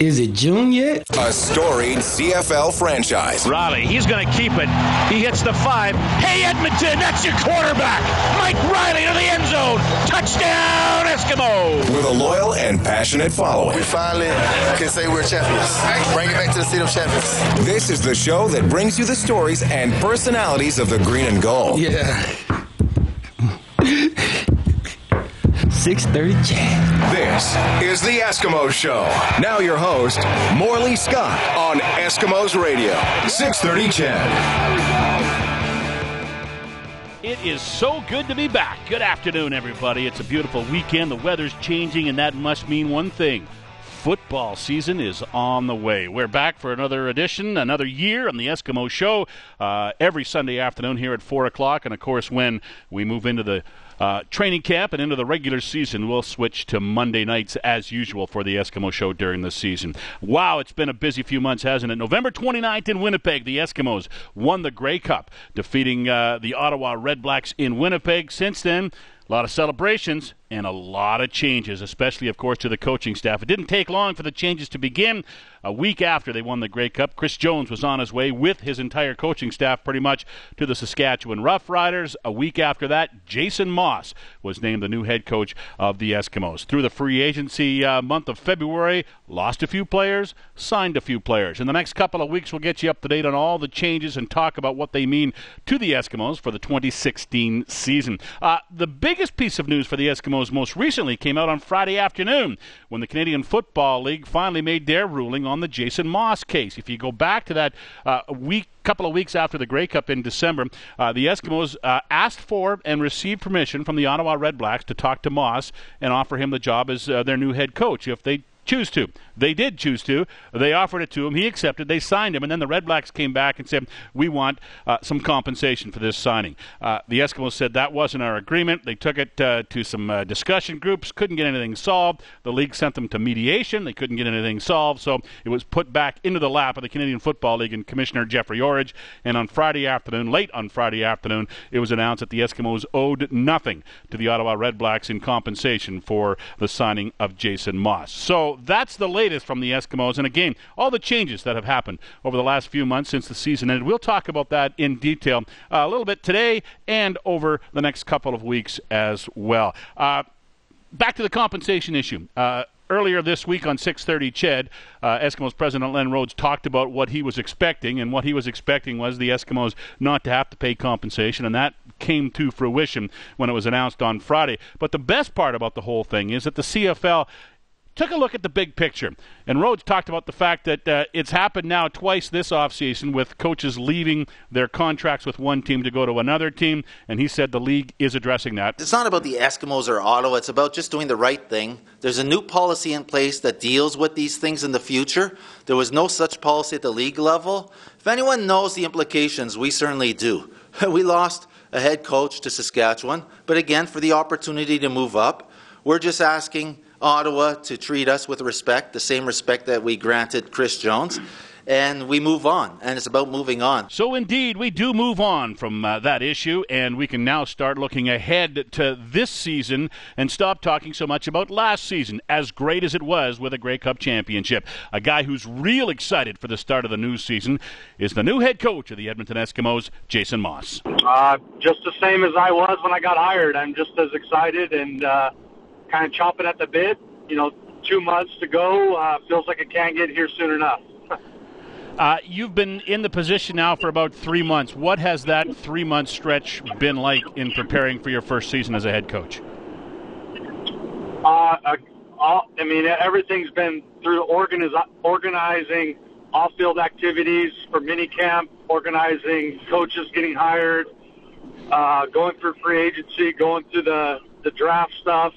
Is it June yet? A storied CFL franchise. Reilly, he's going to keep it. He hits the five. Hey, Edmonton, that's your quarterback. Mike Reilly to the end zone. Touchdown, Eskimo. With a loyal and passionate following. We finally can say we're champions. Bring it back to the seat of champions. This is the show that brings you the stories and personalities of the green and gold. Yeah. 6:30 CHED. This is the Eskimo Show. Now your host, Morley Scott on Eskimos Radio. 6:30 CHED. It is so good to be back. Good afternoon, everybody. It's a beautiful weekend. The weather's changing, and that must mean one thing. Football season is on the way. We're back for another edition, another year on the Eskimo Show uh, every Sunday afternoon here at 4 o'clock. And of course, when we move into the uh, training camp and into the regular season, we'll switch to Monday nights as usual for the Eskimo Show during the season. Wow, it's been a busy few months, hasn't it? November 29th in Winnipeg, the Eskimos won the Grey Cup, defeating uh, the Ottawa Redblacks in Winnipeg. Since then, a lot of celebrations and a lot of changes, especially, of course, to the coaching staff. It didn't take long for the changes to begin. A week after they won the Grey Cup, Chris Jones was on his way with his entire coaching staff pretty much to the Saskatchewan Roughriders. A week after that, Jason Maas was named the new head coach of the Eskimos. Through the free agency uh, month of February, lost a few players, signed a few players. In the next couple of weeks, we'll get you up to date on all the changes and talk about what they mean to the Eskimos for the 2016 season. Uh, the biggest piece of news for the Eskimos most recently came out on Friday afternoon when the Canadian Football League finally made their ruling on the Jason Maas case. If you go back to that uh, week couple of weeks after the Grey Cup in December, uh, the Eskimos uh, asked for and received permission from the Ottawa Redblacks to talk to Maas and offer him the job as uh, their new head coach if they choose to. They did choose to. They offered it to him. He accepted. They signed him. And then the Red Blacks came back and said, We want uh, some compensation for this signing. Uh, the Eskimos said that wasn't our agreement. They took it uh, to some uh, discussion groups, couldn't get anything solved. The league sent them to mediation. They couldn't get anything solved. So it was put back into the lap of the Canadian Football League and Commissioner Jeffrey Orridge. And on Friday afternoon, late on Friday afternoon, it was announced that the Eskimos owed nothing to the Ottawa Red Blacks in compensation for the signing of Jason Maas. So that's the latest from the Eskimos. And again, all the changes that have happened over the last few months since the season ended. We'll talk about that in detail uh, a little bit today and over the next couple of weeks as well. Uh, back to the compensation issue. Uh, earlier this week on 6:30 Ched, uh, Eskimos President Len Rhodes talked about what he was expecting, and what he was expecting was the Eskimos not to have to pay compensation, and that came to fruition when it was announced on Friday. But the best part about the whole thing is that the CFL took a look at the big picture. And Rhodes talked about the fact that uh, it's happened now twice this offseason with coaches leaving their contracts with one team to go to another team. And he said the league is addressing that. It's not about the Eskimos or Ottawa, it's about just doing the right thing. There's a new policy in place that deals with these things in the future. There was no such policy at the league level. If anyone knows the implications, we certainly do. we lost a head coach to Saskatchewan, but again, for the opportunity to move up, we're just asking Ottawa to treat us with respect, the same respect that we granted Chris Jones. And we move on, and it's about moving on. So, indeed, we do move on from uh, that issue, and we can now start looking ahead to this season and stop talking so much about last season, as great as it was with a Grey Cup championship. A guy who's real excited for the start of the new season is the new head coach of the Edmonton Eskimos, Jason Maas. Uh, just the same as I was when I got hired. I'm just as excited and. Uh, kind of chomping at the bit. You know, two months to go. Uh, feels like it can't get here soon enough. uh, you've been in the position now for about three months. What has that three month stretch been like in preparing for your first season as a head coach? Uh, all, I mean, everything's been through organiz- organizing off-field activities for mini camp, organizing coaches getting hired, uh, going through free agency, going through the the draft stuff,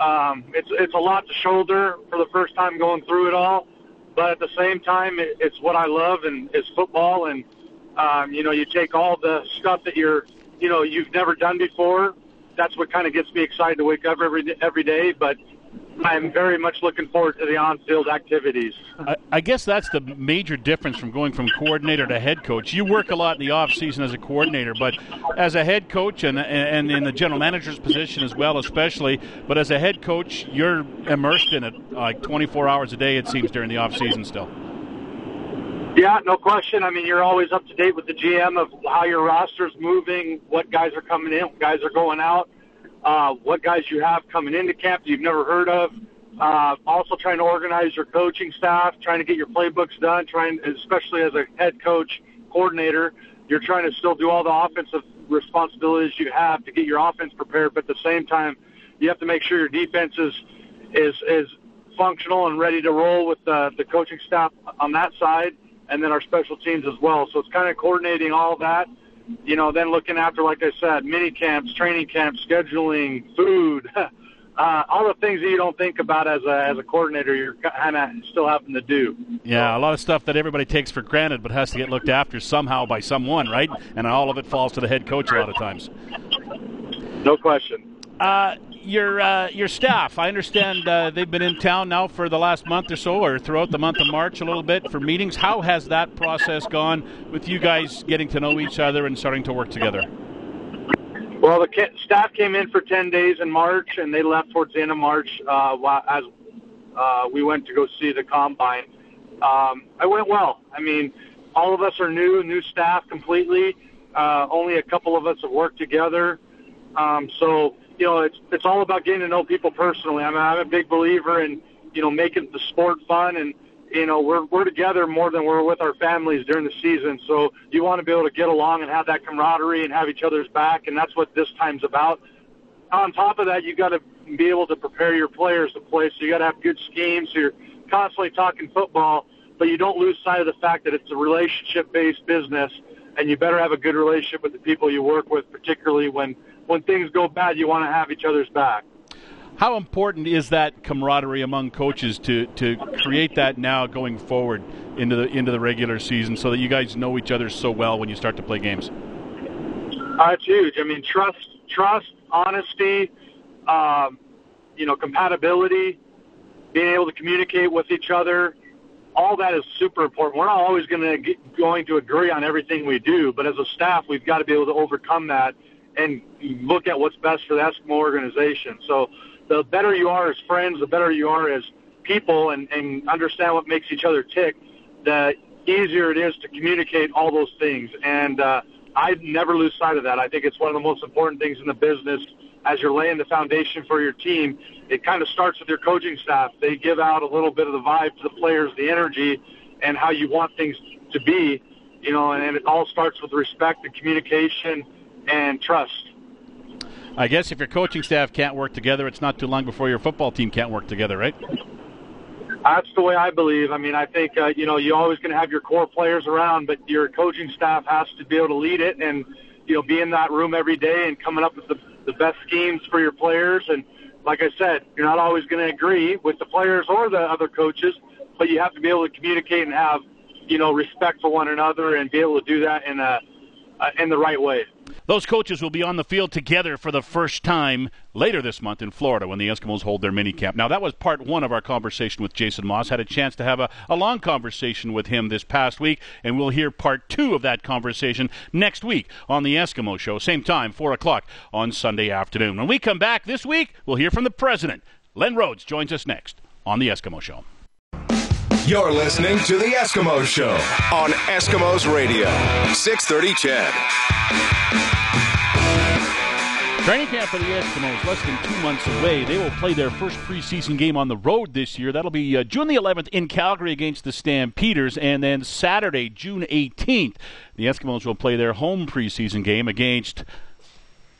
um, it's it's a lot to shoulder for the first time going through it all, but at the same time, it, it's what I love and it's football. And um, you know, you take all the stuff that you're, you know, you've never done before. That's what kind of gets me excited to wake up every every day. But I'm very much looking forward to the on-field activities. I, I, guess that's the major difference from going from coordinator to head coach. You work a lot in the off season as a coordinator, but as a head coach and and in the general manager's position as well, especially. But as a head coach, you're immersed in it like 24 hours a day. It seems during the off season still. Yeah, no question. I mean, you're always up to date with the GM of how your roster's moving, what guys are coming in, what guys are going out uh, what guys you have coming into camp that you've never heard of. Uh, also trying to organize your coaching staff, trying to get your playbooks done, trying, especially as a head coach coordinator, you're trying to still do all the offensive responsibilities you have to get your offense prepared, but at the same time, you have to make sure your defense is is is functional and ready to roll with the, the coaching staff on that side, and then our special teams as well. So it's kind of coordinating all that you know, then looking after, like I said, mini camps, training camps, scheduling, food, uh, all the things that you don't think about as a as a coordinator, you're kind of still having to do. Yeah, a lot of stuff that everybody takes for granted, but has to get looked after somehow by someone, right? And all of it falls to the head coach a lot of times. No question. Uh, your uh, your staff. I understand uh, they've been in town now for the last month or so, or throughout the month of March a little bit for meetings. How has that process gone with you guys getting to know each other and starting to work together? Well, the staff came in for ten days in March, and they left towards the end of March uh, as uh, we went to go see the combine. Um, it went well. I mean, all of us are new, new staff completely. Only a couple of us have worked together. Um, so you know, it's it's all about getting to know people personally. I'm I'm a big believer in you know making the sport fun and you know we're we're together more than we're with our families during the season. So you want to be able to get along and have that camaraderie and have each other's back, and that's what this time's about. On top of that, you got to be able to prepare your players to play. So you got to have good schemes. You're constantly talking football, but you don't lose sight of the fact that it's a relationship-based business, and you better have a good relationship with the people you work with, particularly when when things go bad, you want to have each other's back. How important is that camaraderie among coaches to, to create that now going forward into the into the regular season, so that you guys know each other so well when you start to play games? Uh, it's huge. I mean, trust, trust, honesty, um, you know, compatibility, being able to communicate with each other. All that is super important. We're not always going to going to agree on everything we do, but as a staff, we've got to be able to overcome that and look at what's best for the Eskimo organization. So the better you are as friends, the better you are as people and, and understand what makes each other tick, the easier it is to communicate all those things. And uh, I never lose sight of that. I think it's one of the most important things in the business as you're laying the foundation for your team. It kind of starts with your coaching staff. They give out a little bit of the vibe to the players, the energy, and how you want things to be. You know, and, and it all starts with respect and communication and trust. I guess if your coaching staff can't work together, it's not too long before your football team can't work together, right? That's the way I believe. I mean, I think uh, you know you're always going to have your core players around, but your coaching staff has to be able to lead it and you know be in that room every day and coming up with the, the best schemes for your players. And like I said, you're not always going to agree with the players or the other coaches, but you have to be able to communicate and have you know respect for one another and be able to do that in a uh, in the right way. Those coaches will be on the field together for the first time later this month in Florida when the Eskimos hold their mini camp. Now, that was part one of our conversation with Jason Maas. Had a chance to have a, a long conversation with him this past week, and we'll hear part two of that conversation next week on the Eskimo Show. Same time, 4 o'clock on Sunday afternoon. When we come back this week, we'll hear from the president. Len Rhodes joins us next on the Eskimo Show. You're listening to The Eskimo Show on Eskimos Radio, 630 CHED. Training camp for the Eskimos less than two months away. They will play their first preseason game on the road this year. That'll be uh, June the 11th in Calgary against the Stampeders, and then Saturday, June 18th, the Eskimos will play their home preseason game against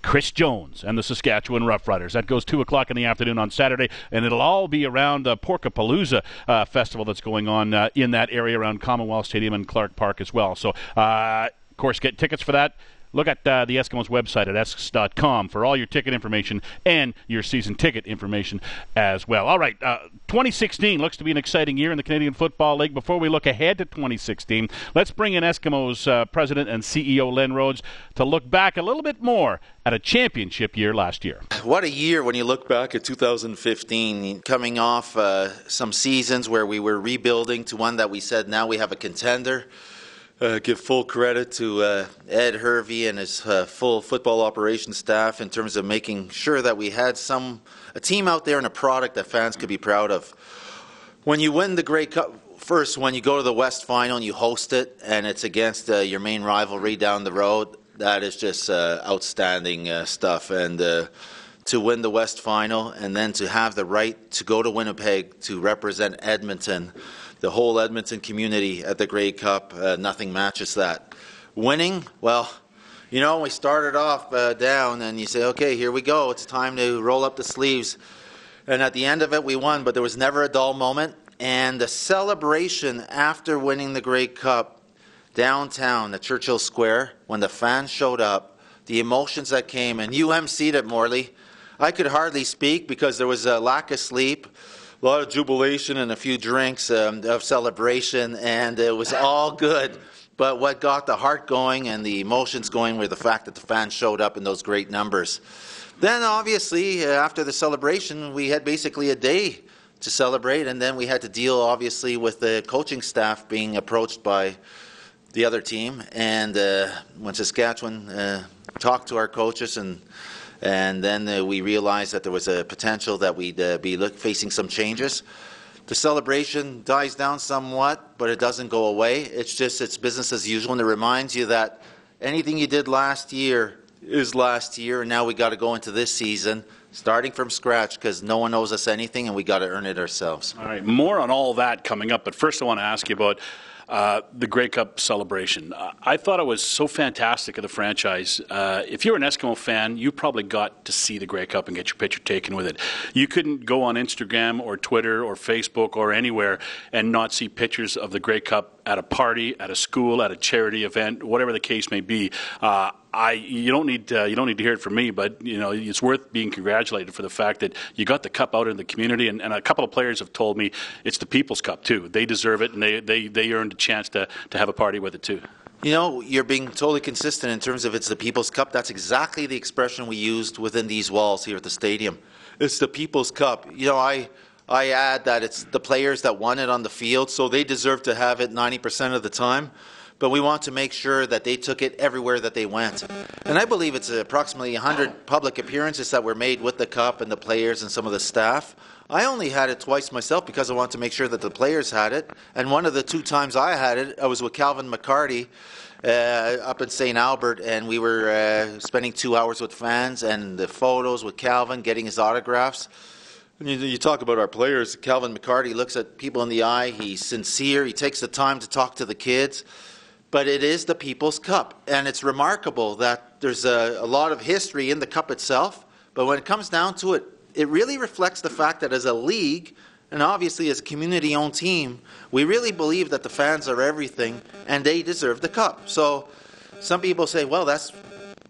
Chris Jones and the Saskatchewan Roughriders. That goes 2 o'clock in the afternoon on Saturday, and it'll all be around the Porkapalooza uh, festival that's going on uh, in that area around Commonwealth Stadium and Clarke Park as well. So, uh, of course, get tickets for that look at uh, the Eskimos website at esks.com for all your ticket information and your season ticket information as well. All right, uh, 2016 looks to be an exciting year in the Canadian Football League. Before we look ahead to 2016, let's bring in Eskimos uh, president and CEO Len Rhodes to look back a little bit more at a championship year last year. What a year when you look back at 2015, coming off uh, some seasons where we were rebuilding to one that we said now we have a contender. Uh, give full credit to uh, Ed Hervey and his uh, full football operations staff in terms of making sure that we had some a team out there and a product that fans could be proud of. When you win the Grey Cup, first when you go to the West Final and you host it, and it's against uh, your main rivalry down the road, that is just uh, outstanding uh, stuff. And to win the West Final, and then to have the right to go to Winnipeg to represent Edmonton the whole Edmonton community at the Grey Cup. Uh, nothing matches that. Winning, well, you know, we started off uh, down, and you say, okay, here we go. It's time to roll up the sleeves. And at the end of it, we won, but there was never a dull moment. And the celebration after winning the Grey Cup downtown at Churchill Square, when the fans showed up, the emotions that came, and you emceed it, Morley. I could hardly speak because there was a lack of sleep a lot of jubilation and a few drinks um, of celebration, and it was all good. But what got the heart going and the emotions going were the fact that the fans showed up in those great numbers. Then, obviously, uh, after the celebration, we had basically a day to celebrate, and then we had to deal, obviously, with the coaching staff being approached by the other team. And uh, when Saskatchewan uh, talked to our coaches and and then uh, we realized that there was a potential that we'd uh, be look, facing some changes. The celebration dies down somewhat, but it doesn't go away. It's just it's business as usual, and it reminds you that anything you did last year is last year, and now we got to go into this season starting from scratch because no one owes us anything, and we got to earn it ourselves. All right, more on all that coming up, but first I want to ask you about uh, the Grey Cup celebration. Uh, I thought it was so fantastic of the franchise. Uh, if you're an Eskimo fan, you probably got to see the Grey Cup and get your picture taken with it. You couldn't go on Instagram or Twitter or Facebook or anywhere and not see pictures of the Grey Cup at a party, at a school, at a charity event, whatever the case may be. Uh, I you don't need uh, you don't need to hear it from me, but you know it's worth being congratulated for the fact that you got the cup out in the community, and, and a couple of players have told me it's the People's Cup too. They deserve it, and they they, they earned a chance to to have a party with it too. You know, you're being totally consistent in terms of it's the People's Cup. That's exactly the expression we used within these walls here at the stadium. It's the People's Cup. You know, I I add that it's the players that won it on the field, so they deserve to have it 90% of the time but we want to make sure that they took it everywhere that they went. And I believe it's approximately 100 public appearances that were made with the Cup and the players and some of the staff. I only had it twice myself because I wanted to make sure that the players had it. And one of the two times I had it, I was with Calvin McCarty. Uh, up in St. Albert, and we were uh, spending two hours with fans and the photos with Calvin, getting his autographs. You, you, talk about our players. Calvin McCarty looks at people in the eye. He's sincere. He takes the time to talk to the kids but it is the People's Cup. And it's remarkable that there's a, a, lot of history in the Cup itself, but when it comes down to it, it really reflects the fact that as a league, and obviously as a community owned team, we really believe that the fans are everything and they deserve the Cup. So some people say, well, that's,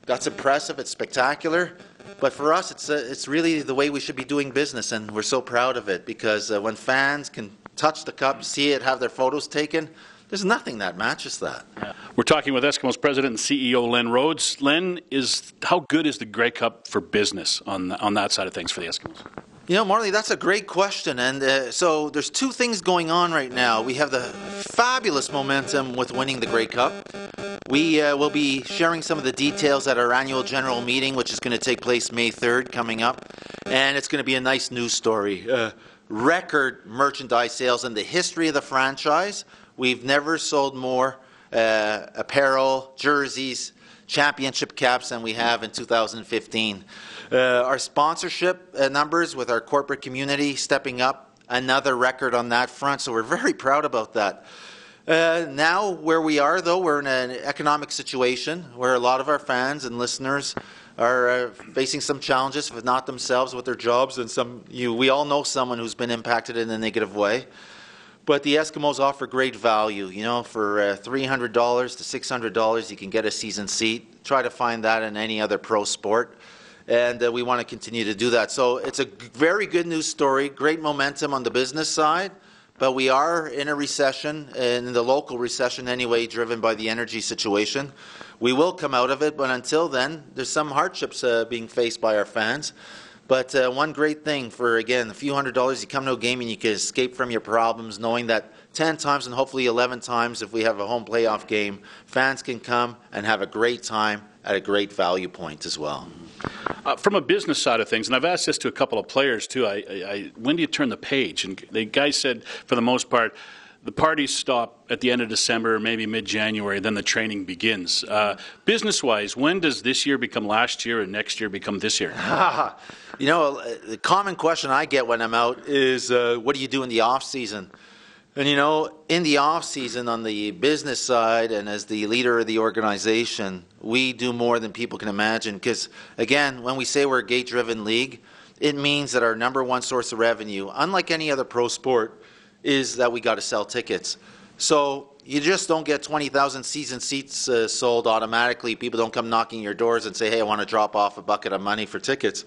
that's impressive, it's spectacular. But for us, it's, uh, it's really the way we should be doing business, and we're so proud of it because uh, when fans can touch the cup, see it, have their photos taken, there's nothing that matches that. Yeah. We're talking with Eskimos president and CEO Len Rhodes. Len, is how good is the Grey Cup for business on on that side of things for the Eskimos? You know, Morley, that's a great question. And uh, so there's two things going on right now. We have the fabulous momentum with winning the Grey Cup. We uh, will be sharing some of the details at our annual general meeting, which is going to take place May 3rd, coming up. And it's going to be a nice news story. Uh, record merchandise sales in the history of the franchise. We've never sold more uh, apparel, jerseys, championship caps than we have in 2015. Uh, our sponsorship uh, numbers with our corporate community stepping up, another record on that front, so we're very proud about that. Uh, now, where we are, though, we're in an economic situation where a lot of our fans and listeners are uh, facing some challenges, if not themselves, with their jobs, and some you, we all know someone who's been impacted in a negative way. But the Eskimos offer great value. You know, for uh, $300 to $600, you can get a season seat. Try to find that in any other pro sport. And uh, we want to continue to do that. So it's a very good news story, great momentum on the business side. But we are in a recession, in the local recession anyway, driven by the energy situation. We will come out of it, but until then, there's some hardships uh, being faced by our fans. But uh, one great thing for, again, a few hundred dollars, you come to a game and you can escape from your problems knowing that 10 times and hopefully 11 times, if we have a home playoff game, fans can come and have a great time at a great value point as well. Uh, from a business side of things, and I've asked this to a couple of players too. I, I, when do you turn the page? And the guy said, for the most part, the parties stop at the end of December, maybe mid January, then the training begins. Uh, business wise, when does this year become last year and next year become this year? you know, the common question I get when I'm out is uh, what do you do in the off season? And you know, in the off season on the business side and as the leader of the organization, we do more than people can imagine. Because again, when we say we're a gate driven league, it means that our number one source of revenue, unlike any other pro sport, is that we got to sell tickets. So you just don't get 20,000 season seats uh, sold automatically. People don't come knocking your doors and say, hey, I want to drop off a bucket of money for tickets.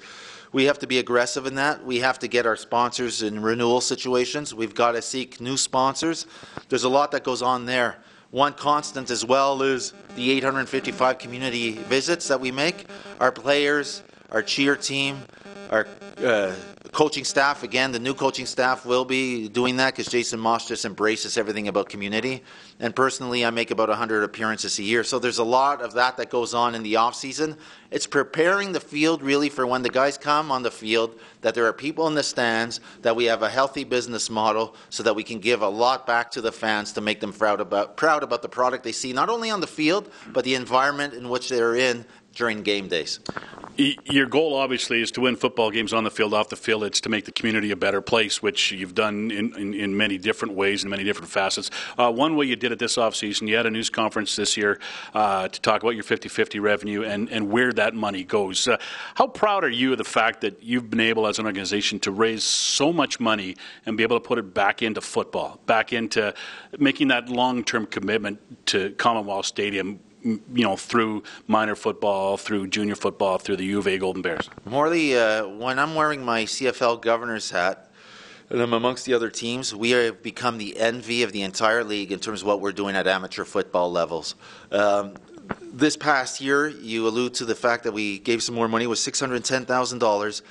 We have to be aggressive in that. We have to get our sponsors in renewal situations. We've got to seek new sponsors. There's a lot that goes on there. One constant as well is the 855 community visits that we make. Our players, our cheer team, our uh, coaching staff, again, the new coaching staff will be doing that because Jason Maas just embraces everything about community. And personally, I make about 100 appearances a year. So there's a lot of that that goes on in the off season. It's preparing the field really for when the guys come on the field, that there are people in the stands, that we have a healthy business model so that we can give a lot back to the fans to make them proud about, proud about the product they see, not only on the field, but the environment in which they're in during game days. Your goal, obviously, is to win football games on the field, off the field. It's to make the community a better place, which you've done in, in, in many different ways and many different facets. Uh, one way you did it this offseason, you had a news conference this year uh, to talk about your 50 50 revenue and, and where that money goes. Uh, how proud are you of the fact that you've been able, as an organization, to raise so much money and be able to put it back into football, back into making that long term commitment to Commonwealth Stadium? You know, through minor football, through junior football, through the U of A Golden Bears? Morley, uh, when I'm wearing my CFL governor's hat, and I'm amongst the other teams, we have become the envy of the entire league in terms of what we're doing at amateur football levels. Um, this past year, you allude to the fact that we gave some more money, was $610,000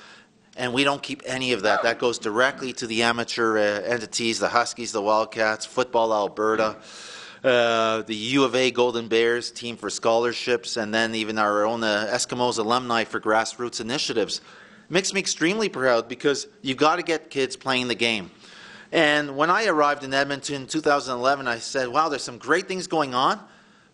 and we don't keep any of that. That goes directly to the amateur uh, entities, the Huskies, the Wildcats, Football Alberta. Uh, the U of A Golden Bears team for scholarships, and then even our own uh, Eskimos alumni for grassroots initiatives. makes me extremely proud because you've got to get kids playing the game. And when I arrived in Edmonton in 2011, I said, wow, there's some great things going on,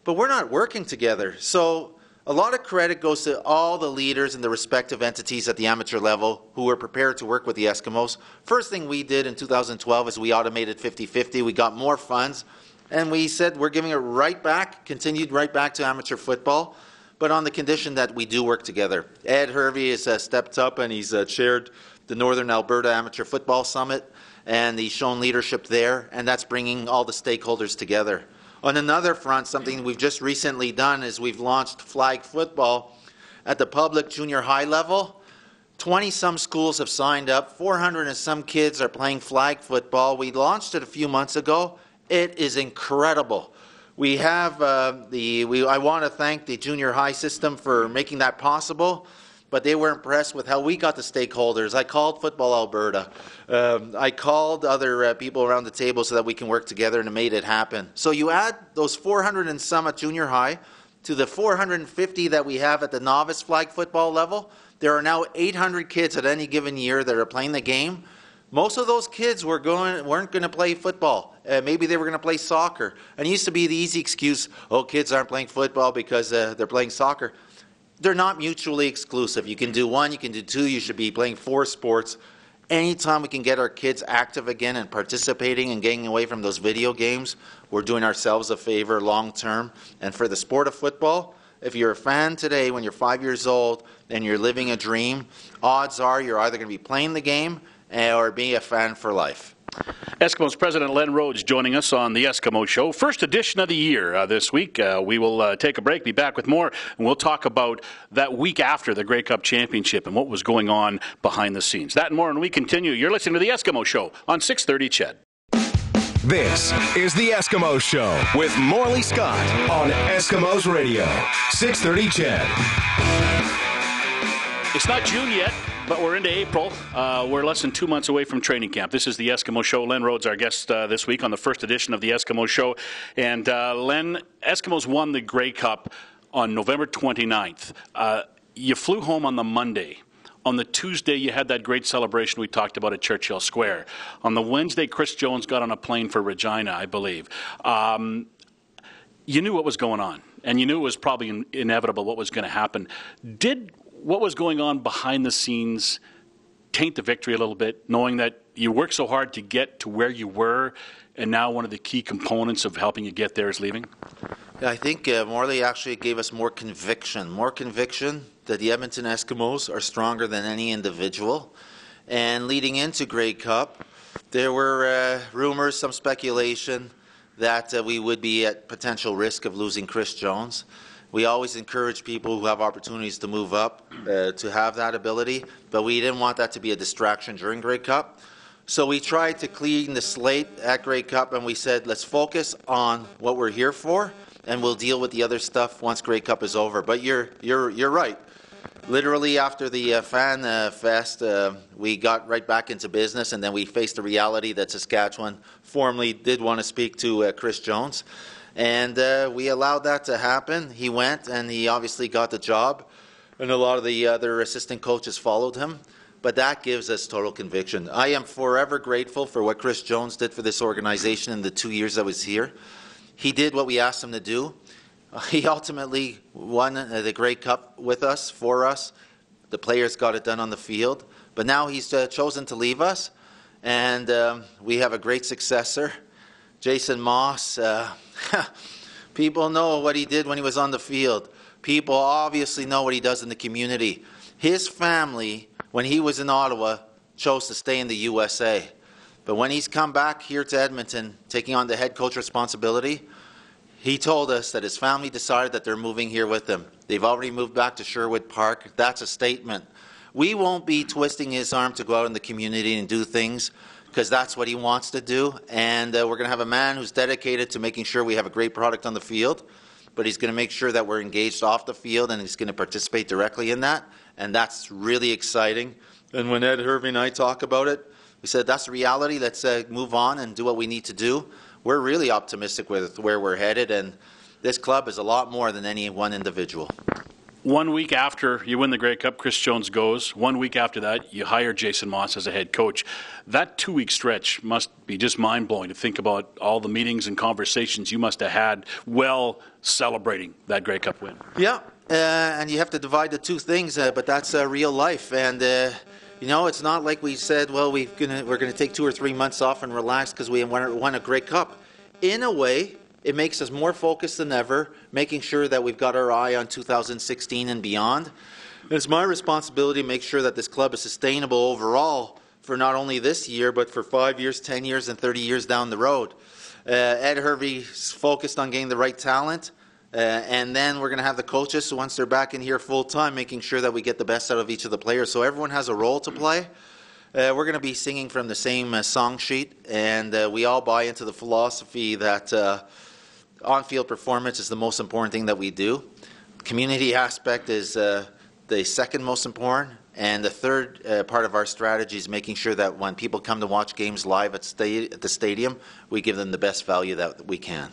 but we're not working together. So a lot of credit goes to all the leaders in the respective entities at the amateur level who were prepared to work with the Eskimos. First thing we did in 2012 is we automated 50 50. We got more funds and we said we're giving it right back, continued right back to amateur football, but on the condition that we do work together. Ed Hervey has uh, stepped up and he's uh, chaired the Northern Alberta Amateur Football Summit, and he's shown leadership there, and that's bringing all the stakeholders together. On another front, something we've just recently done is we've launched flag football at the public junior high level. 20 some schools have signed up, 400 and some kids are playing flag football. We launched it a few months ago it is incredible. We have uh, the. We, I want to thank the junior high system for making that possible, but they were impressed with how we got the stakeholders. I called Football Alberta. Um, I called other uh, people around the table so that we can work together and made it happen. So you add those 400 and some at junior high to the 450 that we have at the novice flag football level. There are now 800 kids at any given year that are playing the game. Most of those kids were going, weren't going to play football. Uh, maybe they were going to play soccer. And it used to be the easy excuse oh, kids aren't playing football because uh, they're playing soccer. They're not mutually exclusive. You can do one, you can do two, you should be playing four sports. Anytime we can get our kids active again and participating and getting away from those video games, we're doing ourselves a favor long term. And for the sport of football, if you're a fan today when you're five years old and you're living a dream, odds are you're either going to be playing the game or be a fan for life. Eskimos President Len Rhodes joining us on the Eskimo Show. First edition of the year uh, this week. Uh, we will uh, take a break, be back with more, and we'll talk about that week after the Grey Cup Championship and what was going on behind the scenes. That and more, and we continue. You're listening to the Eskimo Show on 630 CHED. This is the Eskimo Show with Morley Scott on Eskimos Radio. 630 CHED. It's not June yet, but we're into April. Uh, we're less than two months away from training camp. This is the Eskimo Show. Len Rhodes, our guest uh, this week on the first edition of the Eskimo Show. And uh, Len, Eskimos won the Grey Cup on November 29th. Uh, you flew home on the Monday. On the Tuesday, you had that great celebration we talked about at Churchill Square. On the Wednesday, Chris Jones got on a plane for Regina, I believe. Um, you knew what was going on, and you knew it was probably in- inevitable what was going to happen. Did what was going on behind the scenes taint the victory a little bit, knowing that you worked so hard to get to where you were, and now one of the key components of helping you get there is leaving? I think uh, Morley actually gave us more conviction, more conviction that the Edmonton Eskimos are stronger than any individual. And leading into Grey Cup, there were uh, rumors, some speculation that uh, we would be at potential risk of losing Chris Jones. We always encourage people who have opportunities to move up uh, to have that ability, but we didn't want that to be a distraction during Grey Cup. So we tried to clean the slate at Grey Cup, and we said, let's focus on what we're here for, and we'll deal with the other stuff once Grey Cup is over. But you're you're you're right. Literally after the uh, fan uh, fest, uh, we got right back into business, and then we faced the reality that Saskatchewan formally did want to speak to uh, Chris Jones. And uh, we allowed that to happen. He went and he obviously got the job, and a lot of the other assistant coaches followed him. But that gives us total conviction. I am forever grateful for what Chris Jones did for this organization in the two years I was here. He did what we asked him to do. He ultimately won the Grey Cup with us, for us. The players got it done on the field. But now he's uh, chosen to leave us, and um, we have a great successor, Jason Maas. Uh, people know what he did when he was on the field. People obviously know what he does in the community. His family, when he was in Ottawa, chose to stay in the USA. But when he's come back here to Edmonton, taking on the head coach responsibility, he told us that his family decided that they're moving here with him. They've already moved back to Sherwood Park. That's a statement. We won't be twisting his arm to go out in the community and do things because that's what he wants to do. And uh, we're going to have a man who's dedicated to making sure we have a great product on the field, but he's going to make sure that we're engaged off the field and he's going to participate directly in that. And that's really exciting. And when Ed Hervey and I talk about it, we said that's the reality. Let's uh, move on and do what we need to do. We're really optimistic with where we're headed, and this club is a lot more than any one individual. One week after you win the Grey Cup, Chris Jones goes. One week after that, you hire Jason Maas as a head coach. That two week stretch must be just mind blowing to think about all the meetings and conversations you must have had while celebrating that Grey Cup win. Yeah, uh, and you have to divide the two things, uh, but that's uh, real life. And uh, you know, it's not like we said, well, we we're going to take two or three months off and relax because we won, won a Grey Cup. In a way, it makes us more focused than ever, making sure that we've got our eye on 2016 and beyond. It's my responsibility to make sure that this club is sustainable overall for not only this year, but for five years, 10 years, and 30 years down the road. Uh, Ed Hervey's focused on getting the right talent. Uh, and then we're going to have the coaches, once they're back in here full time, making sure that we get the best out of each of the players. So everyone has a role to play. Uh, we're going to be singing from the same uh, song sheet, and uh, we all buy into the philosophy that uh, on field performance is the most important thing that we do. Community aspect is uh, the second most important. And the third uh, part of our strategy is making sure that when people come to watch games live at, sta- at the stadium, we give them the best value that we can.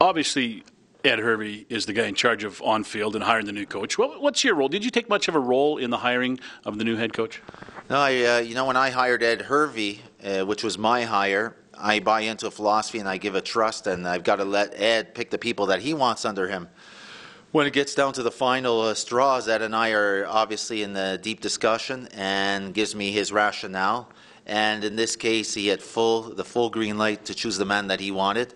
Obviously, Ed Hervey is the guy in charge of on field and hiring the new coach. Well, what's your role? Did you take much of a role in the hiring of the new head coach? No, I, uh, you know, when I hired Ed Hervey, uh, which was my hire, I buy into a philosophy and I give a trust, and I've got to let Ed pick the people that he wants under him. When it gets down to the final uh, straws, Ed and I are obviously in the deep discussion and gives me his rationale. And in this case, he had full the full green light to choose the man that he wanted.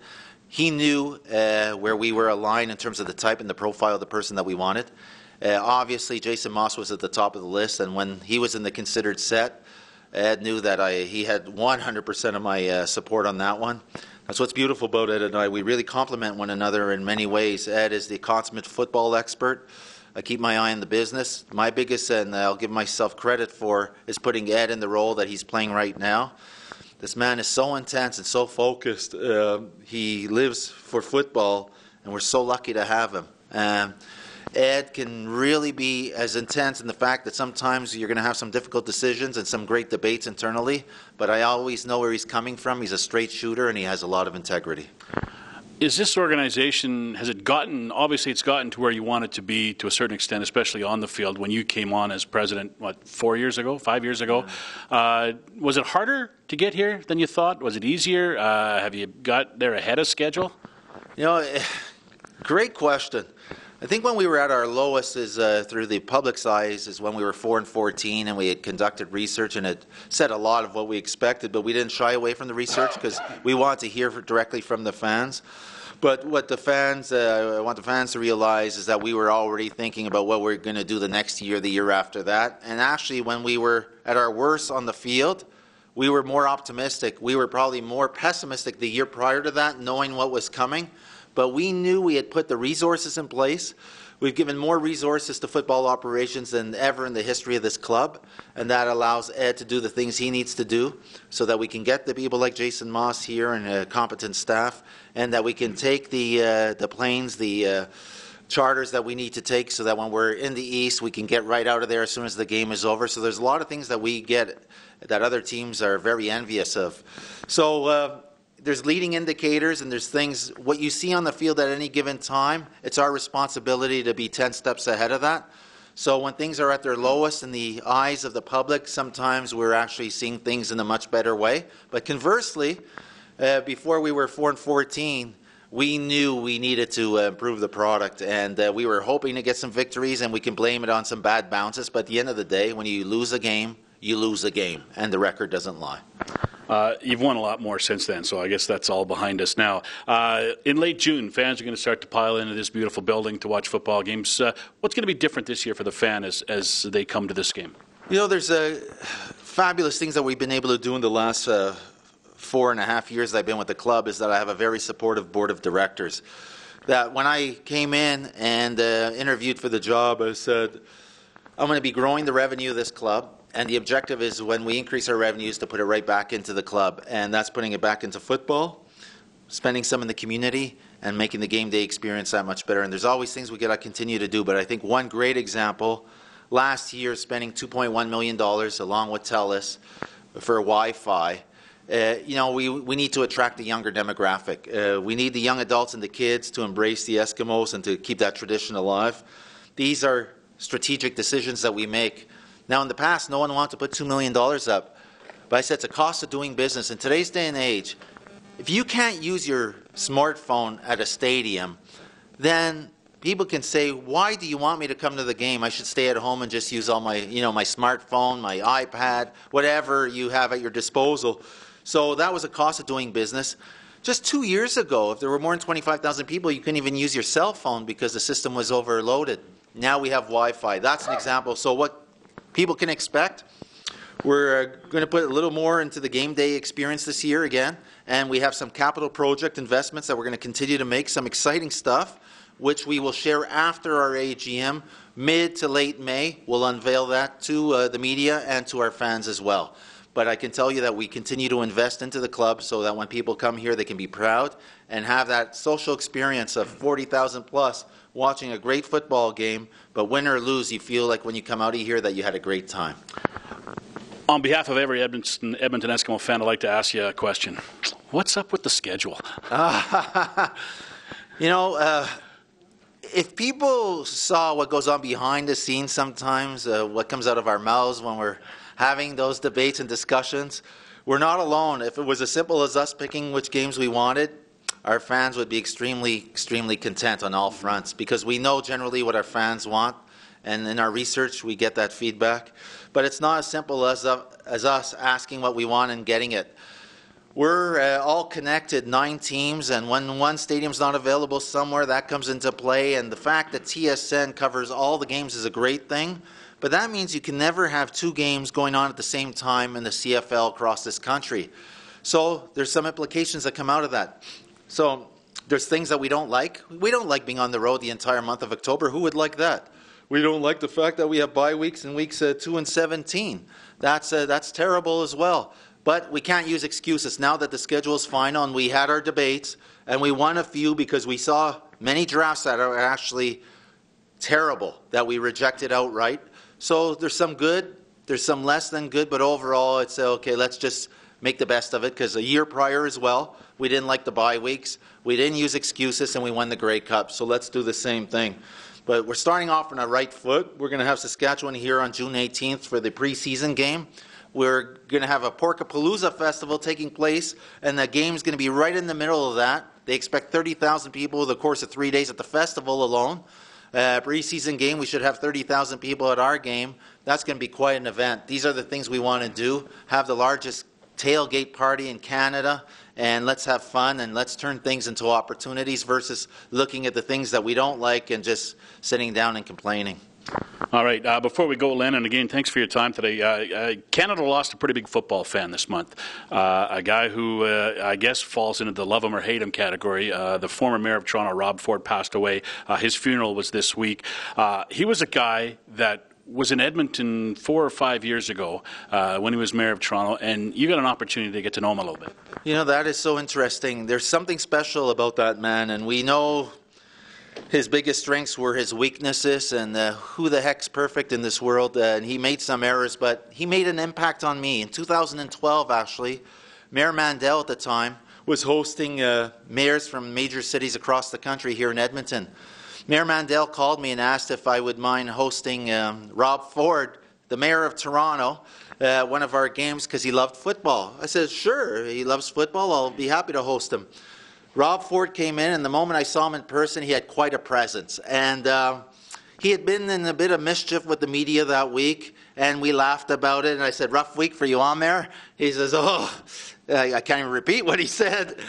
He knew uh, where we were aligned in terms of the type and the profile of the person that we wanted. Uh, obviously, Jason Maas was at the top of the list, and when he was in the considered set, Ed knew that I he had 100% of my uh, support on that one. That's what's beautiful about Ed and I. We really complement one another in many ways. Ed is the consummate football expert. I keep my eye on the business. My biggest, and I'll give myself credit for, is putting Ed in the role that he's playing right now. This man is so intense and so focused. Uh, he lives for football, and we're so lucky to have him. Um, Ed can really be as intense in the fact that sometimes you're going to have some difficult decisions and some great debates internally, but I always know where he's coming from. He's a straight shooter and he has a lot of integrity. Is this organization has it gotten obviously it's gotten to where you want it to be to a certain extent especially on the field when you came on as president what four years ago five years ago? Uh, was it harder to get here than you thought? Was it easier? Uh, have you got there ahead of schedule? You know eh, great question I think when we were at our lowest is uh, through the public size is when we were 4 and 14 and we had conducted research and it said a lot of what we expected, but we didn't shy away from the research because we wanted to hear directly from the fans. But what the fans, uh, I want the fans to realize is that we were already thinking about what we're going to do the next year, the year after that. And actually, when we were at our worst on the field, we were more optimistic. We were probably more pessimistic the year prior to that, knowing what was coming. But we knew we had put the resources in place. We've given more resources to football operations than ever in the history of this club, and that allows Ed to do the things he needs to do so that we can get the people like Jason Maas here and a competent staff, and that we can take the, uh, the planes, the uh, charters that we need to take so that when we're in the East, we can get right out of there as soon as the game is over. So there's a lot of things that we get that other teams are very envious of. So, uh, there's leading indicators and there's things what you see on the field at any given time it's our responsibility to be 10 steps ahead of that. So when things are at their lowest in the eyes of the public sometimes we're actually seeing things in a much better way. But conversely uh, before we were 4 and 14 we knew we needed to uh, improve the product and uh, we were hoping to get some victories and we can blame it on some bad bounces. But at the end of the day when you lose a game you lose a game and the record doesn't lie uh, you've won a lot more since then, so I guess that's all behind us now. Uh, in late June, fans are going to start to pile into this beautiful building to watch football games. Uh, what's going to be different this year for the fan as, as they come to this game? You know, there's a fabulous things that we've been able to do in the last uh, four and a half years I've been with the club is that I have a very supportive board of directors. That when I came in and uh, interviewed for the job, I said, I'm going to be growing the revenue of this club and the objective is when we increase our revenues to put it right back into the club, and that's putting it back into football, spending some in the community, and making the game day experience that much better. And there's always things we got to continue to do, but I think one great example last year, spending $2.1 million along with TELUS for Wi-Fi. Uh, you know, we, we need to attract the younger demographic. Uh, we need the young adults and the kids to embrace the Eskimos and to keep that tradition alive. These are strategic decisions that we make now, in the past, no one wanted to put $2 million up. But I said it's a cost of doing business. In today's day and age, if you can't use your smartphone at a stadium, then people can say, "Why do you want me to come to the game? I should stay at home and just use all my, you know, my smartphone, my iPad, whatever you have at your disposal." So that was a cost of doing business. Just two years ago, if there were more than 25,000 people, you couldn't even use your cell phone because the system was overloaded. Now we have Wi-Fi. That's an example. So what people can expect. We're uh, going to put a little more into the game day experience this year again, and we have some capital project investments that we're going to continue to make, some exciting stuff, which we will share after our AGM, mid to late May. We'll unveil that to uh, the media and to our fans as well. But I can tell you that we continue to invest into the club so that when people come here, they can be proud and have that social experience of 40,000 plus watching a great football game, but win or lose, you feel like when you come out of here that you had a great time. On behalf of every Edmonton, Edmonton Eskimo fan, I'd like to ask you a question. What's up with the schedule? you know, uh, if people saw what goes on behind the scenes sometimes, uh, what comes out of our mouths when we're having those debates and discussions, we're not alone. If it was as simple as us picking which games we wanted, our fans would be extremely, extremely content on all fronts because we know generally what our fans want, and in our research we get that feedback. But it's not as simple as, uh, as us asking what we want and getting it. We're uh, all connected, nine teams, and when one stadium's not available somewhere, that comes into play. And the fact that TSN covers all the games is a great thing. But that means you can never have two games going on at the same time in the CFL across this country. So there's some implications that come out of that. So there's things that we don't like. We don't like being on the road the entire month of October. Who would like that? We don't like the fact that we have bye weeks in weeks uh, 2 and 17. That's, uh, that's terrible as well. But we can't use excuses. Now that the schedule is final and we had our debates and we won a few because we saw many drafts that are actually terrible that we rejected outright. So there's some good, there's some less than good, but overall it's uh, okay, let's just make the best of it because a year prior as well, we didn't like the bye weeks. We didn't use excuses and we won the Grey Cup. So let's do the same thing. But we're starting off on a right foot. We're going to have Saskatchewan here on June 18th for the preseason game. We're going to have a Porkapalooza festival taking place, and the game's going to be right in the middle of that. They expect 30,000 people over the course of three days at the festival alone. Uh, preseason game, we should have 30,000 people at our game. That's going to be quite an event. These are the things we want to do. Have the largest tailgate party in Canada and let's have fun and let's turn things into opportunities versus looking at the things that we don't like and just sitting down and complaining. All right. Uh, before we go, Len, and again, thanks for your time today. Uh, uh, Canada lost a pretty big football fan this month. Uh, a guy who uh, I guess falls into the love him or hate him category. Uh, the former mayor of Toronto, Rob Ford, passed away. his funeral was this week. he was a guy that was in Edmonton four or five years ago uh, when he was mayor of Toronto, and you got an opportunity to get to know him a little bit. You know, that is so interesting. There's something special about that man, and we know his biggest strengths were his weaknesses, and uh, who the heck's perfect in this world. Uh, and he made some errors, but he made an impact on me. In 2012, actually, Mayor Mandel at the time was hosting uh, mayors from major cities across the country here in Edmonton. Mayor Mandel called me and asked if I would mind hosting um, Rob Ford, the mayor of Toronto, uh, one of our games because he loved football. I said, sure, he loves football. I'll be happy to host him. Rob Ford came in, and the moment I saw him in person, he had quite a presence. And uh, he had been in a bit of mischief with the media that week, and we laughed about it. And I said, Rough week for you on there? He says, Oh, I can't even repeat what he said.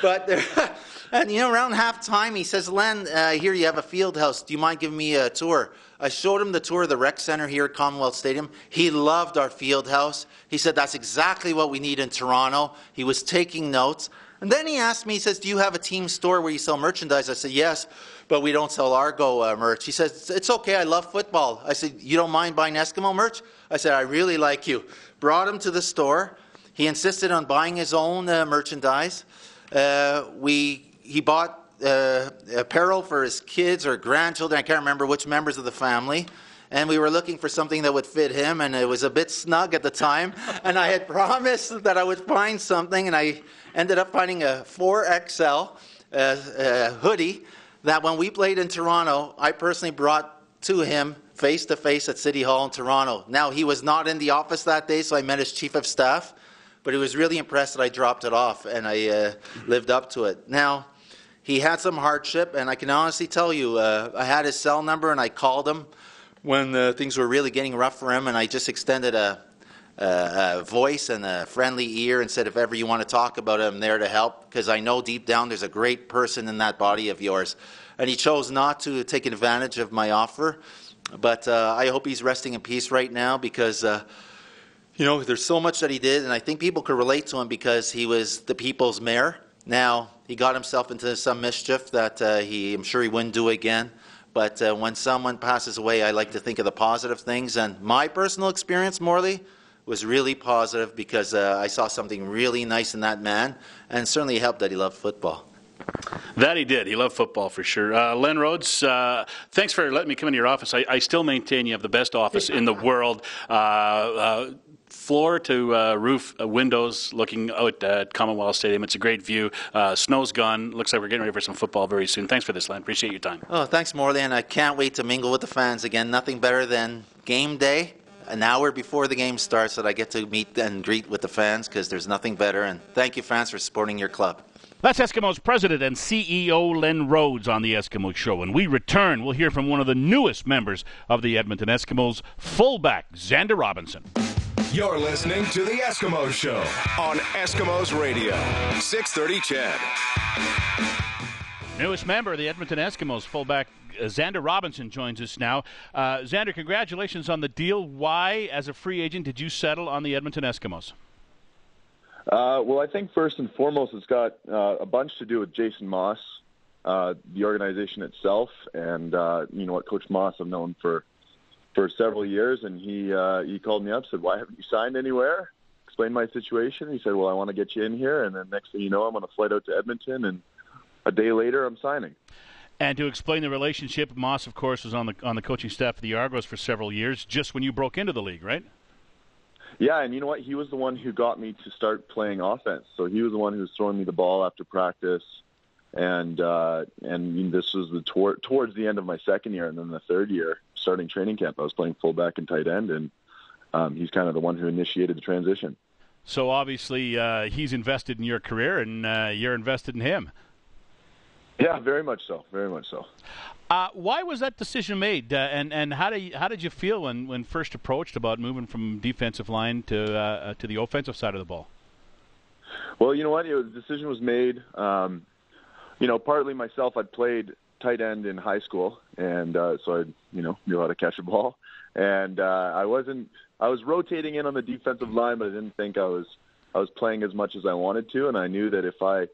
But And you know, around halftime, he says, Len, uh, here you have a field house. Do you mind giving me a tour? I showed him the tour of the rec center here at Commonwealth Stadium. He loved our field house. He said, that's exactly what we need in Toronto. He was taking notes. And then he asked me, he says, Do you have a team store where you sell merchandise? I said, Yes, but we don't sell Argo uh, merch. He says, It's okay, I love football. I said, You don't mind buying Eskimo merch? I said, I really like you. Brought him to the store. He insisted on buying his own uh, merchandise. Uh, we he bought uh, apparel for his kids or grandchildren. I can't remember which members of the family. And we were looking for something that would fit him, and it was a bit snug at the time. and I had promised that I would find something, and I ended up finding a 4XL uh, uh, hoodie that when we played in Toronto, I personally brought to him face to face at City Hall in Toronto. Now, he was not in the office that day, so I met his chief of staff, but he was really impressed that I dropped it off and I uh, lived up to it. Now, he had some hardship, and I can honestly tell you, uh, I had his cell number and I called him when uh, things were really getting rough for him, and I just extended a, a, a, voice and a friendly ear and said, if ever you want to talk about it, I'm there to help, because I know deep down there's a great person in that body of yours. And he chose not to take advantage of my offer, but uh, I hope he's resting in peace right now because. Uh, you know, there's so much that he did, and I think people could relate to him because he was the people's mayor. Now, he got himself into some mischief that uh, he, I'm sure he wouldn't do again. But uh, when someone passes away, I like to think of the positive things. And my personal experience, Morley, was really positive because uh, I saw something really nice in that man, and certainly helped that he loved football. That he did. He loved football for sure. Uh, Len Rhodes, uh, thanks for letting me come into your office. I, I, still maintain you have the best office in the world. Uh, uh floor to uh, roof uh, windows looking out at Commonwealth Stadium. It's a great view. Uh, snow's gone. Looks like we're getting ready for some football very soon. Thanks for this, Len. Appreciate your time. Oh, thanks, Morley, and I can't wait to mingle with the fans again. Nothing better than game day. An hour before the game starts, that I get to meet and greet with the fans because there's nothing better. And thank you, fans, for supporting your club. That's Eskimos president and CEO Len Rhodes on the Eskimo Show. When we return, we'll hear from one of the newest members of the Edmonton Eskimos, fullback Xander Robinson. You're listening to The Eskimo Show on Eskimos Radio, 630 CHED. Newest member of the Edmonton Eskimos, fullback Xander Robinson joins us now. Uh, Xander, congratulations on the deal. Why, as a free agent, did you settle on the Edmonton Eskimos? Uh, well, I think first and foremost, it's got uh, a bunch to do with Jason Maas, uh, the organization itself, and uh, you know what, Coach Maas, I've known for for several years, and he uh, he called me up, said, "Why haven't you signed anywhere?" Explained my situation. He said, "Well, I want to get you in here," and then next thing you know, I'm on a flight out to Edmonton and a day later, I'm signing. And to explain the relationship, Maas, of course, was on the on the coaching staff of the Argos for several years, just when you broke into the league, right? Yeah, and you know what? He was the one who got me to start playing offense. So he was the one who was throwing me the ball after practice, and uh, and this was the tor- towards the end of my second year, and then the third year, starting training camp, I was playing fullback and tight end, and um, he's kind of the one who initiated the transition. So obviously, uh, he's invested in your career, and uh, you're invested in him. Yeah, very much so. Very much so. Uh, why was that decision made, uh, and and how did you, how did you feel when, when first approached about moving from defensive line to uh, uh to the offensive side of the ball? Well, you know what, it was, the decision was made. Um, you know, partly myself. I'd played tight end in high school, and uh, so I you know knew how to catch a ball, and uh, I wasn't. I was rotating in on the defensive line, but I didn't think I was I was playing as much as I wanted to, and I knew that if I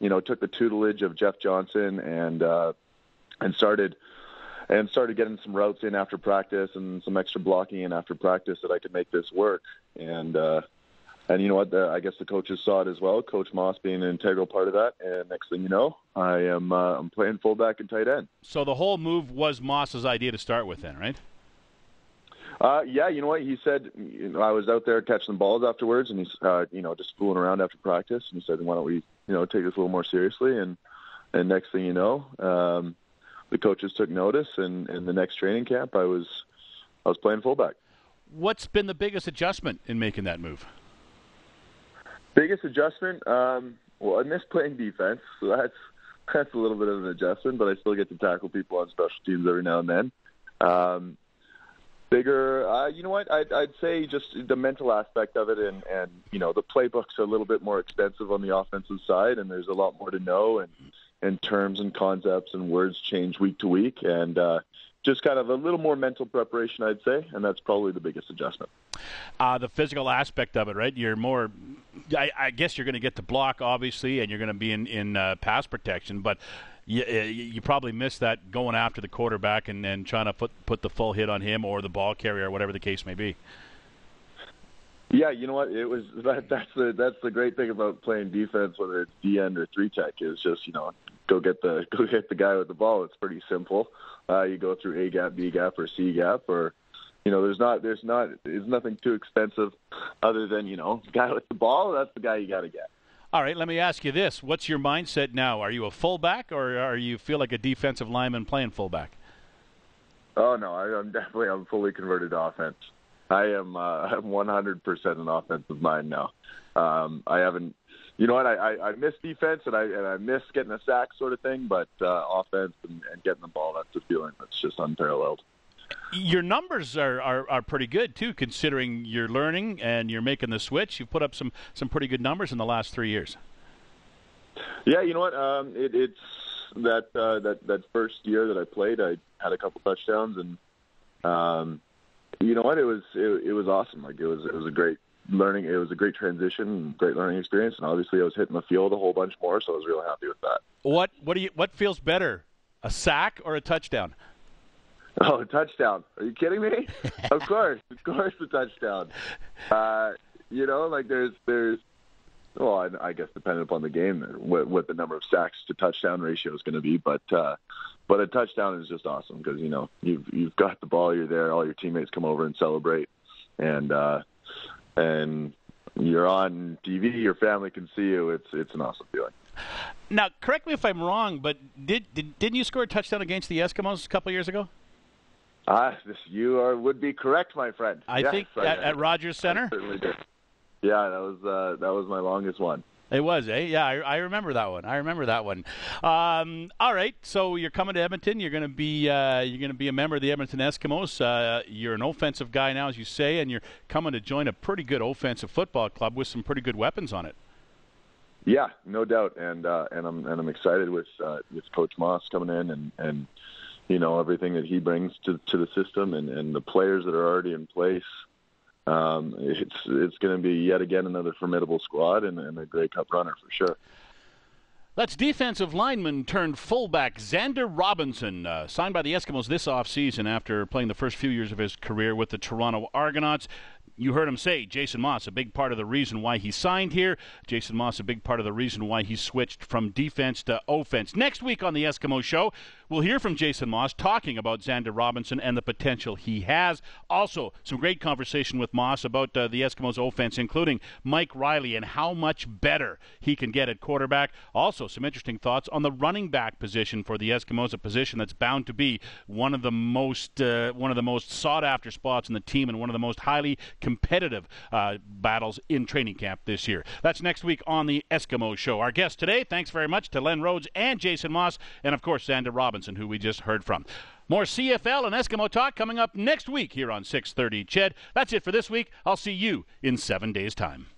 you know, took the tutelage of Jeff Johnson and uh, and started and started getting some routes in after practice and some extra blocking in after practice that I could make this work. And uh, and you know what? The, I guess the coaches saw it as well. Coach Maas being an integral part of that. And next thing you know, I am uh, I'm playing fullback and tight end. So the whole move was Maas's idea to start with, then, right? Uh, yeah, you know what he said. You know, I was out there catching balls afterwards, and he's uh, you know just fooling around after practice, and he said, "Why don't we you know take this a little more seriously?" And and next thing you know, um, the coaches took notice, and in the next training camp, I was I was playing fullback. What's been the biggest adjustment in making that move? Biggest adjustment? Um, well, I miss playing defense, so that's that's a little bit of an adjustment, but I still get to tackle people on special teams every now and then. Um, bigger. Uh, you know what? I'd, I'd say just the mental aspect of it, and and you know the playbooks are a little bit more expensive on the offensive side, and there's a lot more to know, and and terms and concepts and words change week to week, and uh, just kind of a little more mental preparation, I'd say, and that's probably the biggest adjustment. Uh, the physical aspect of it, right? You're more, I, I guess you're going to get to block, obviously, and you're going to be in in uh, pass protection, but you, you probably missed that going after the quarterback and, and trying to put put the full hit on him or the ball carrier or whatever the case may be. Yeah, you know what? It was that, that's the that's the great thing about playing defense, whether it's D end or three tech, is just you know go get the go get the guy with the ball. It's pretty simple. Uh, you go through A gap, B gap, or C gap, or you know there's not there's not there's nothing too expensive other than you know guy with the ball. That's the guy you got to get. All right, let me ask you this: What's your mindset now? Are you a fullback, or are you feel like a defensive lineman playing fullback? Oh no, I, am definitely I'm fully converted to offense. I am uh, I'm 100% an offensive mind now. Um, I haven't, you know what? I, I, I miss defense and I and I miss getting a sack sort of thing, but uh, offense and, and getting the ball that's a feeling that's just unparalleled your numbers are, are, are pretty good too, considering you're learning and you're making the switch. You've put up some some pretty good numbers in the last three years. Yeah, you know what? Um, it, it's that uh, that that first year that I played, I had a couple touchdowns, and um, you know what? It was it, it was awesome. Like it was it was a great learning. It was a great transition, great learning experience, and obviously I was hitting the field a whole bunch more, so I was really happy with that. What what do you what feels better, a sack or a touchdown? Oh, a touchdown! Are you kidding me? of course, of course, a touchdown. Uh, you know, like there's there's well, I, I guess depending upon the game, what, what the number of sacks to touchdown ratio is going to be, but uh, but a touchdown is just awesome because you know you've you've got the ball, you're there, all your teammates come over and celebrate, and uh, and you're on TV, your family can see you. It's it's an awesome feeling. Now, correct me if I'm wrong, but did, did didn't you score a touchdown against the Eskimos a couple years ago? Ah, this you are would be correct, my friend. I yes, think I, at, at, Rogers Center. I certainly did. Yeah, that was uh, that was my longest one. It was, eh? Yeah, I, I, remember that one. I remember that one. Um, all right, so you're coming to Edmonton. You're going to be uh, you're going to be a member of the Edmonton Eskimos. Uh, you're an offensive guy now, as you say, and you're coming to join a pretty good offensive football club with some pretty good weapons on it. Yeah, no doubt, and uh, and I'm and I'm excited with uh, with Coach Maas coming in and and you know everything that he brings to to the system and and the players that are already in place. Um, it's it's going to be yet again another formidable squad and, and a Grey Cup runner for sure. That's defensive lineman turned fullback Xander Robinson, uh, signed by the Eskimos this offseason after playing the first few years of his career with the Toronto Argonauts. You heard him say Jason Maas, a big part of the reason why he signed here. Jason Maas, a big part of the reason why he switched from defense to offense. Next week on the Eskimo Show, we'll hear from Jason Maas talking about Xander Robinson and the potential he has. Also, some great conversation with Maas about uh, the Eskimos offense, including Mike Reilly and how much better he can get at quarterback. Also, some interesting thoughts on the running back position for the Eskimos, a position that's bound to be one of the most uh, one of the most sought after spots in the team and one of the most highly competitive uh, battles in training camp this year. That's next week on the Eskimo Show. Our guest today, thanks very much to Len Rhodes and Jason Maas, and of course, Xander Robinson, who we just heard from. More CFL and Eskimo talk coming up next week here on 6:30. CHED, that's it for this week. I'll see you in seven days' time.